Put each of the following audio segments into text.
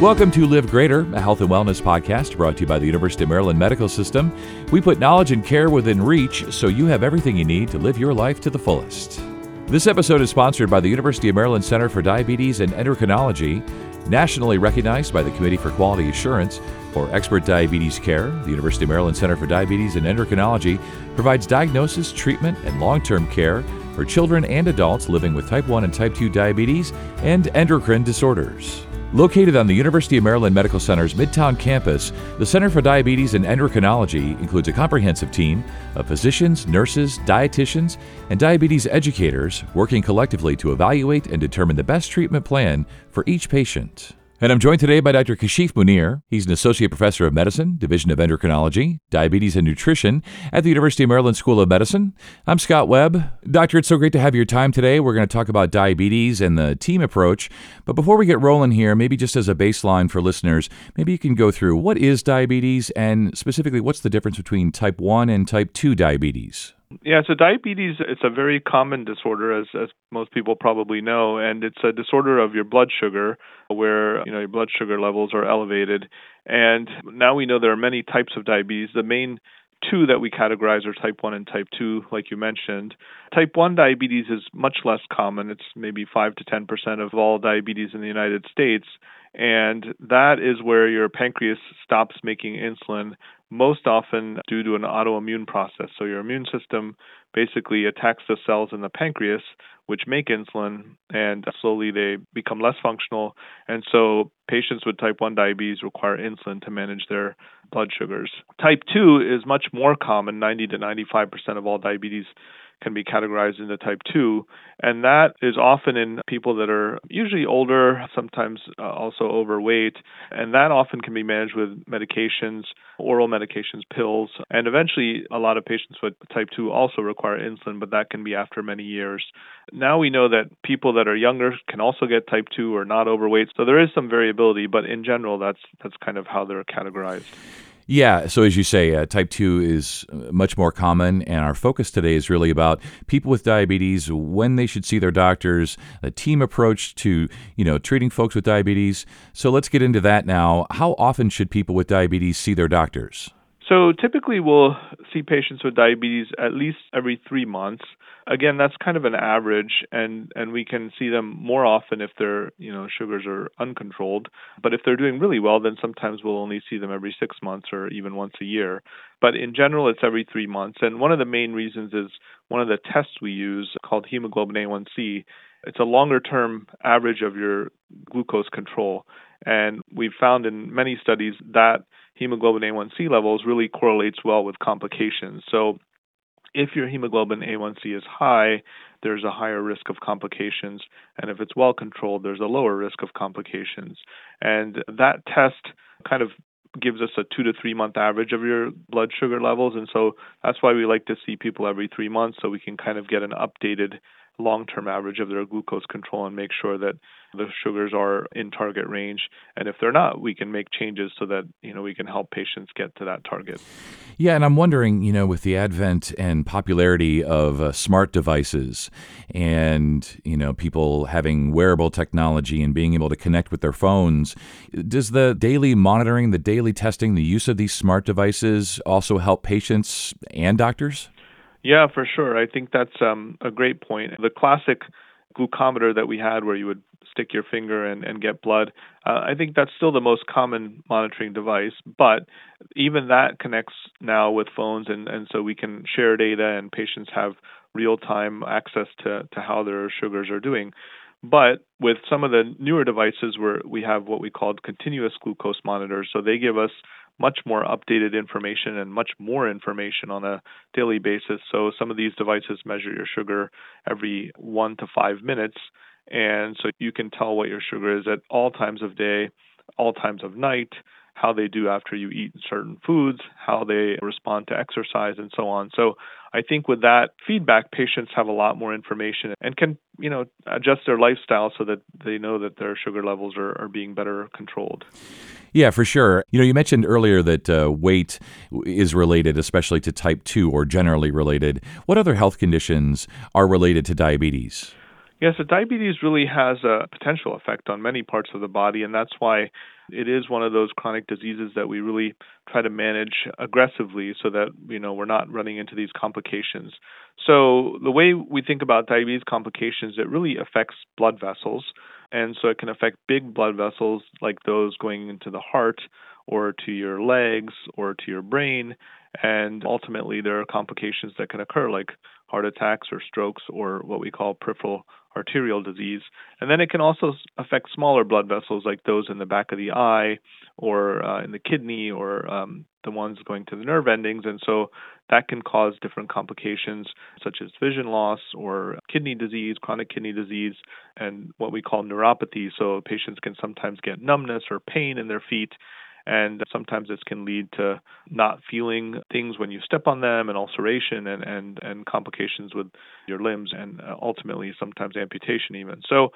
Welcome to Live Greater, a health and wellness podcast brought to you by the University of Maryland Medical System. We put knowledge and care within reach so you have everything you need to live your life to the fullest. This episode is sponsored by the University of Maryland Center for Diabetes and Endocrinology, nationally recognized by the Committee for Quality Assurance for expert diabetes care. The University of Maryland Center for Diabetes and Endocrinology provides diagnosis, treatment, and long term care for children and adults living with type 1 and type 2 diabetes and endocrine disorders. Located on the University of Maryland Medical Center's Midtown campus, the Center for Diabetes and Endocrinology includes a comprehensive team of physicians, nurses, dietitians, and diabetes educators working collectively to evaluate and determine the best treatment plan for each patient. And I'm joined today by Dr. Kashif Munir. He's an associate professor of medicine, Division of Endocrinology, Diabetes and Nutrition at the University of Maryland School of Medicine. I'm Scott Webb. Doctor, it's so great to have your time today. We're going to talk about diabetes and the team approach. But before we get rolling here, maybe just as a baseline for listeners, maybe you can go through what is diabetes and specifically what's the difference between type 1 and type 2 diabetes? Yeah, so diabetes it's a very common disorder as as most people probably know and it's a disorder of your blood sugar where you know your blood sugar levels are elevated and now we know there are many types of diabetes. The main two that we categorize are type 1 and type 2 like you mentioned. Type 1 diabetes is much less common. It's maybe 5 to 10% of all diabetes in the United States and that is where your pancreas stops making insulin most often due to an autoimmune process. So your immune system basically attacks the cells in the pancreas which make insulin and slowly they become less functional and so patients with type 1 diabetes require insulin to manage their blood sugars. Type 2 is much more common, 90 to 95% of all diabetes can be categorized into type 2, and that is often in people that are usually older, sometimes uh, also overweight, and that often can be managed with medications, oral medications, pills, and eventually a lot of patients with type 2 also require insulin, but that can be after many years. Now we know that people that are younger can also get type 2 or not overweight, so there is some variability, but in general that's that's kind of how they're categorized. Yeah, so as you say, uh, type 2 is uh, much more common, and our focus today is really about people with diabetes, when they should see their doctors, a team approach to, you know, treating folks with diabetes. So let's get into that now. How often should people with diabetes see their doctors? So typically we'll see patients with diabetes at least every three months. Again, that's kind of an average, and and we can see them more often if their you know sugars are uncontrolled. But if they're doing really well, then sometimes we'll only see them every six months or even once a year. But in general, it's every three months. And one of the main reasons is one of the tests we use called hemoglobin A1C. It's a longer term average of your glucose control. And we've found in many studies that hemoglobin A1C levels really correlates well with complications. So if your hemoglobin A1C is high, there's a higher risk of complications, and if it's well controlled, there's a lower risk of complications. And that test kind of gives us a two to three month average of your blood sugar levels, and so that's why we like to see people every three months so we can kind of get an updated long term average of their glucose control and make sure that the sugars are in target range. And if they're not we can make changes so that you know we can help patients get to that target. Yeah and i'm wondering you know with the advent and popularity of uh, smart devices and you know people having wearable technology and being able to connect with their phones does the daily monitoring the daily testing the use of these smart devices also help patients and doctors yeah, for sure. I think that's um, a great point. The classic glucometer that we had, where you would stick your finger and, and get blood, uh, I think that's still the most common monitoring device. But even that connects now with phones, and, and so we can share data, and patients have real time access to, to how their sugars are doing. But with some of the newer devices, where we have what we call continuous glucose monitors, so they give us much more updated information and much more information on a daily basis. So some of these devices measure your sugar every one to five minutes. And so you can tell what your sugar is at all times of day, all times of night, how they do after you eat certain foods, how they respond to exercise, and so on. So I think with that feedback, patients have a lot more information and can, you know, adjust their lifestyle so that they know that their sugar levels are, are being better controlled. Yeah, for sure. You know, you mentioned earlier that uh, weight is related, especially to type 2 or generally related. What other health conditions are related to diabetes? Yeah, so diabetes really has a potential effect on many parts of the body, and that's why it is one of those chronic diseases that we really try to manage aggressively so that you know we're not running into these complications. So the way we think about diabetes complications, it really affects blood vessels, and so it can affect big blood vessels like those going into the heart or to your legs or to your brain, and ultimately there are complications that can occur like heart attacks or strokes or what we call peripheral arterial disease. And then it can also affect smaller blood vessels like those in the back of the eye or uh, in the kidney or um, the ones going to the nerve endings. And so that can cause different complications such as vision loss or kidney disease, chronic kidney disease, and what we call neuropathy. So patients can sometimes get numbness or pain in their feet and sometimes this can lead to not feeling things when you step on them and ulceration and, and, and complications with your limbs and uh, ultimately sometimes amputation even. So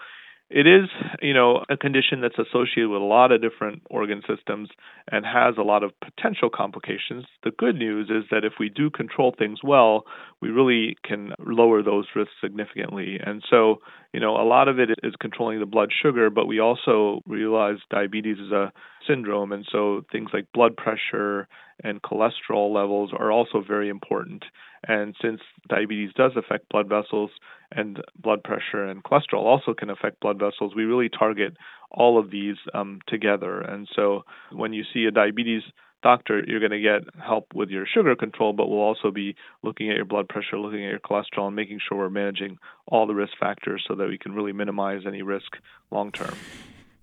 it is, you know, a condition that's associated with a lot of different organ systems and has a lot of potential complications. The good news is that if we do control things well, we really can lower those risks significantly. And so, you know, a lot of it is controlling the blood sugar, but we also realize diabetes is a syndrome. And so things like blood pressure and cholesterol levels are also very important. And since diabetes does affect blood vessels and blood pressure and cholesterol also can affect blood vessels, we really target all of these um, together. And so when you see a diabetes doctor, you're going to get help with your sugar control, but we'll also be looking at your blood pressure, looking at your cholesterol, and making sure we're managing all the risk factors so that we can really minimize any risk long term.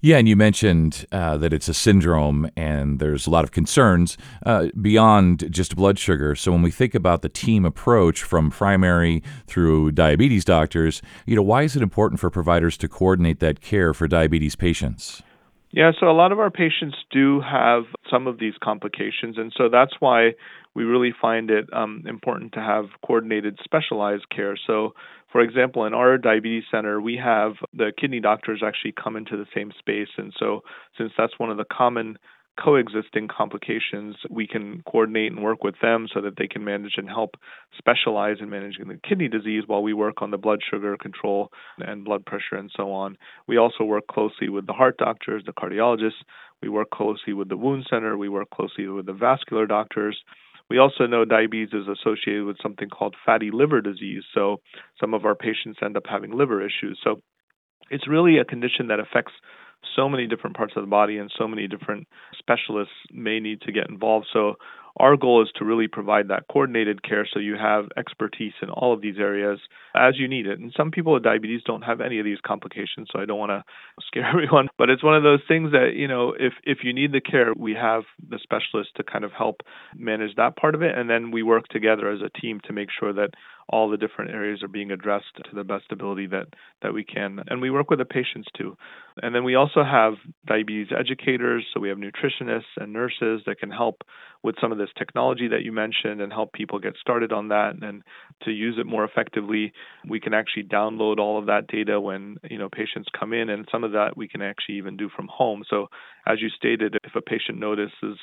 Yeah, and you mentioned uh, that it's a syndrome and there's a lot of concerns uh, beyond just blood sugar. So when we think about the team approach from primary through diabetes doctors, you know, why is it important for providers to coordinate that care for diabetes patients? Yeah, so a lot of our patients do have some of these complications, and so that's why we really find it um, important to have coordinated specialized care. So, for example, in our diabetes center, we have the kidney doctors actually come into the same space, and so since that's one of the common coexisting complications, we can coordinate and work with them so that they can manage and help specialize in managing the kidney disease while we work on the blood sugar control and blood pressure and so on. We also work closely with the heart doctors, the cardiologists. We work closely with the wound center. We work closely with the vascular doctors. We also know diabetes is associated with something called fatty liver disease. So some of our patients end up having liver issues. So it's really a condition that affects so many different parts of the body and so many different specialists may need to get involved. So our goal is to really provide that coordinated care so you have expertise in all of these areas as you need it. And some people with diabetes don't have any of these complications, so I don't want to scare everyone, but it's one of those things that, you know, if if you need the care, we have the specialists to kind of help manage that part of it and then we work together as a team to make sure that all the different areas are being addressed to the best ability that that we can. And we work with the patients too. And then we also have diabetes educators, so we have nutritionists and nurses that can help with some of this technology that you mentioned and help people get started on that and to use it more effectively. We can actually download all of that data when, you know, patients come in and some of that we can actually even do from home. So as you stated, if a patient notices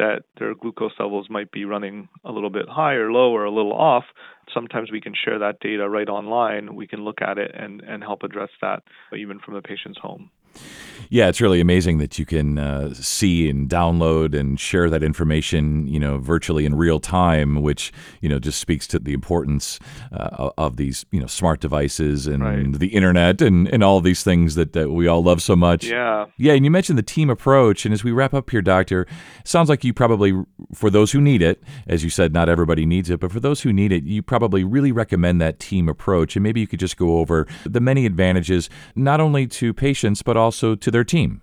that their glucose levels might be running a little bit high or low or a little off, sometimes we can share that data right online. We can look at it and, and help address that even from the patient's home. Yeah, it's really amazing that you can uh, see and download and share that information, you know, virtually in real time, which you know just speaks to the importance uh, of these, you know, smart devices and right. the internet and, and all these things that, that we all love so much. Yeah, yeah. And you mentioned the team approach, and as we wrap up here, Doctor, sounds like you probably, for those who need it, as you said, not everybody needs it, but for those who need it, you probably really recommend that team approach. And maybe you could just go over the many advantages, not only to patients but also to their team?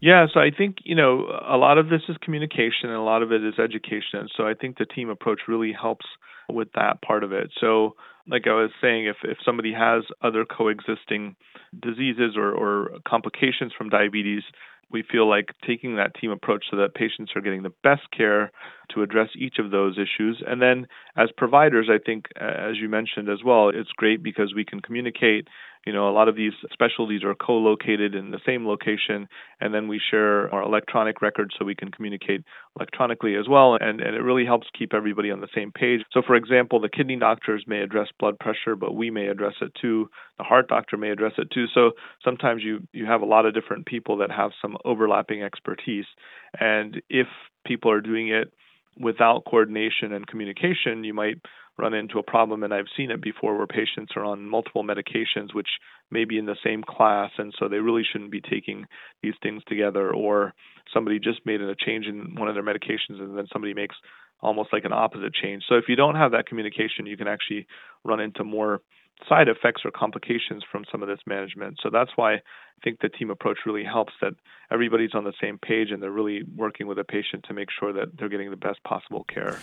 Yeah, so I think, you know, a lot of this is communication and a lot of it is education. So I think the team approach really helps with that part of it. So, like I was saying, if, if somebody has other coexisting diseases or, or complications from diabetes, we feel like taking that team approach so that patients are getting the best care to address each of those issues. And then as providers, I think, as you mentioned as well, it's great because we can communicate You know, a lot of these specialties are co-located in the same location, and then we share our electronic records so we can communicate electronically as well, and, and it really helps keep everybody on the same page. So, for example, the kidney doctors may address blood pressure, but we may address it too. The heart doctor may address it too. So sometimes you you have a lot of different people that have some overlapping expertise, and if people are doing it without coordination and communication, you might run into a problem. And I've seen it before where patients are on multiple medications, which may be in the same class. And so they really shouldn't be taking these things together. Or somebody just made a change in one of their medications and then somebody makes almost like an opposite change. So if you don't have that communication, you can actually run into more side effects or complications from some of this management. So that's why I think the team approach really helps that everybody's on the same page and they're really working with a patient to make sure that they're getting the best possible care.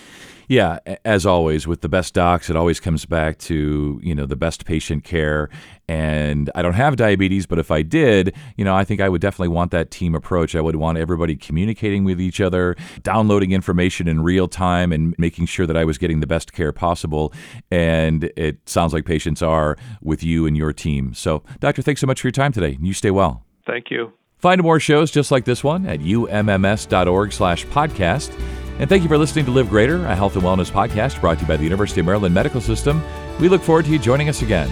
Yeah, as always with the best docs, it always comes back to, you know, the best patient care. And I don't have diabetes, but if I did, you know, I think I would definitely want that team approach. I would want everybody communicating with each other, downloading information in real time and making sure that I was getting the best care possible. And it sounds like patients are with you and your team. So, doctor, thanks so much for your time today. You stay well. Thank you. Find more shows just like this one at umms.org slash podcast. And thank you for listening to Live Greater, a health and wellness podcast brought to you by the University of Maryland Medical System. We look forward to you joining us again.